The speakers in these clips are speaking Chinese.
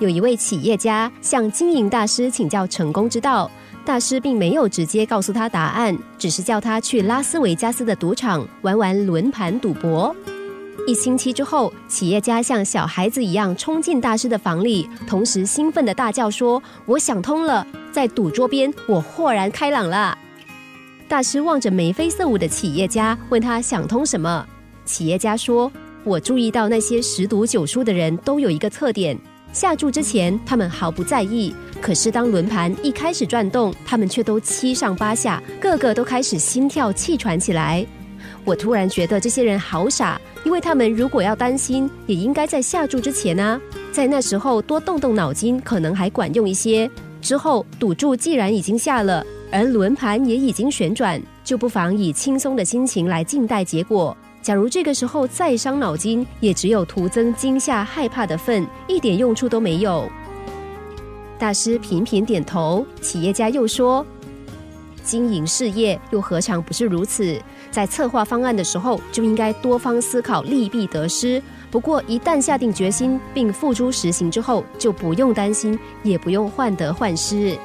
有一位企业家向经营大师请教成功之道，大师并没有直接告诉他答案，只是叫他去拉斯维加斯的赌场玩玩轮盘赌博。一星期之后，企业家像小孩子一样冲进大师的房里，同时兴奋的大叫说：“我想通了，在赌桌边，我豁然开朗了。”大师望着眉飞色舞的企业家，问他想通什么？企业家说：“我注意到那些十赌九输的人都有一个特点，下注之前他们毫不在意，可是当轮盘一开始转动，他们却都七上八下，个个都开始心跳气喘起来。我突然觉得这些人好傻。”因为他们如果要担心，也应该在下注之前啊，在那时候多动动脑筋，可能还管用一些。之后赌注既然已经下了，而轮盘也已经旋转，就不妨以轻松的心情来静待结果。假如这个时候再伤脑筋，也只有徒增惊吓、害怕的份，一点用处都没有。大师频频点头，企业家又说：“经营事业又何尝不是如此？”在策划方案的时候，就应该多方思考利弊得失。不过，一旦下定决心并付诸实行之后，就不用担心，也不用患得患失。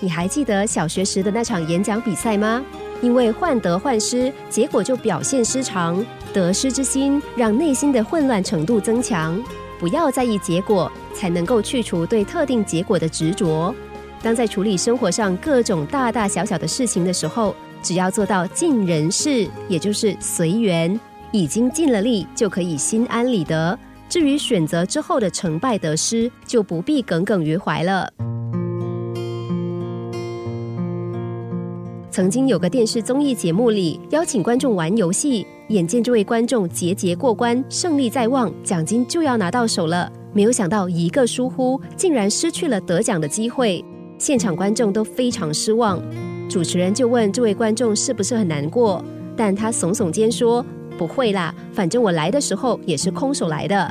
你还记得小学时的那场演讲比赛吗？因为患得患失，结果就表现失常。得失之心让内心的混乱程度增强。不要在意结果，才能够去除对特定结果的执着。当在处理生活上各种大大小小的事情的时候，只要做到尽人事，也就是随缘，已经尽了力，就可以心安理得。至于选择之后的成败得失，就不必耿耿于怀了。曾经有个电视综艺节目里邀请观众玩游戏，眼见这位观众节节过关，胜利在望，奖金就要拿到手了，没有想到一个疏忽，竟然失去了得奖的机会，现场观众都非常失望。主持人就问这位观众是不是很难过，但他耸耸肩说：“不会啦，反正我来的时候也是空手来的。”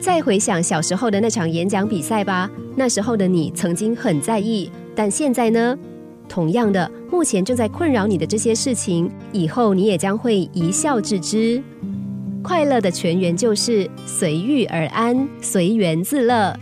再回想小时候的那场演讲比赛吧，那时候的你曾经很在意，但现在呢？同样的，目前正在困扰你的这些事情，以后你也将会一笑置之。快乐的泉源就是随遇而安，随缘自乐。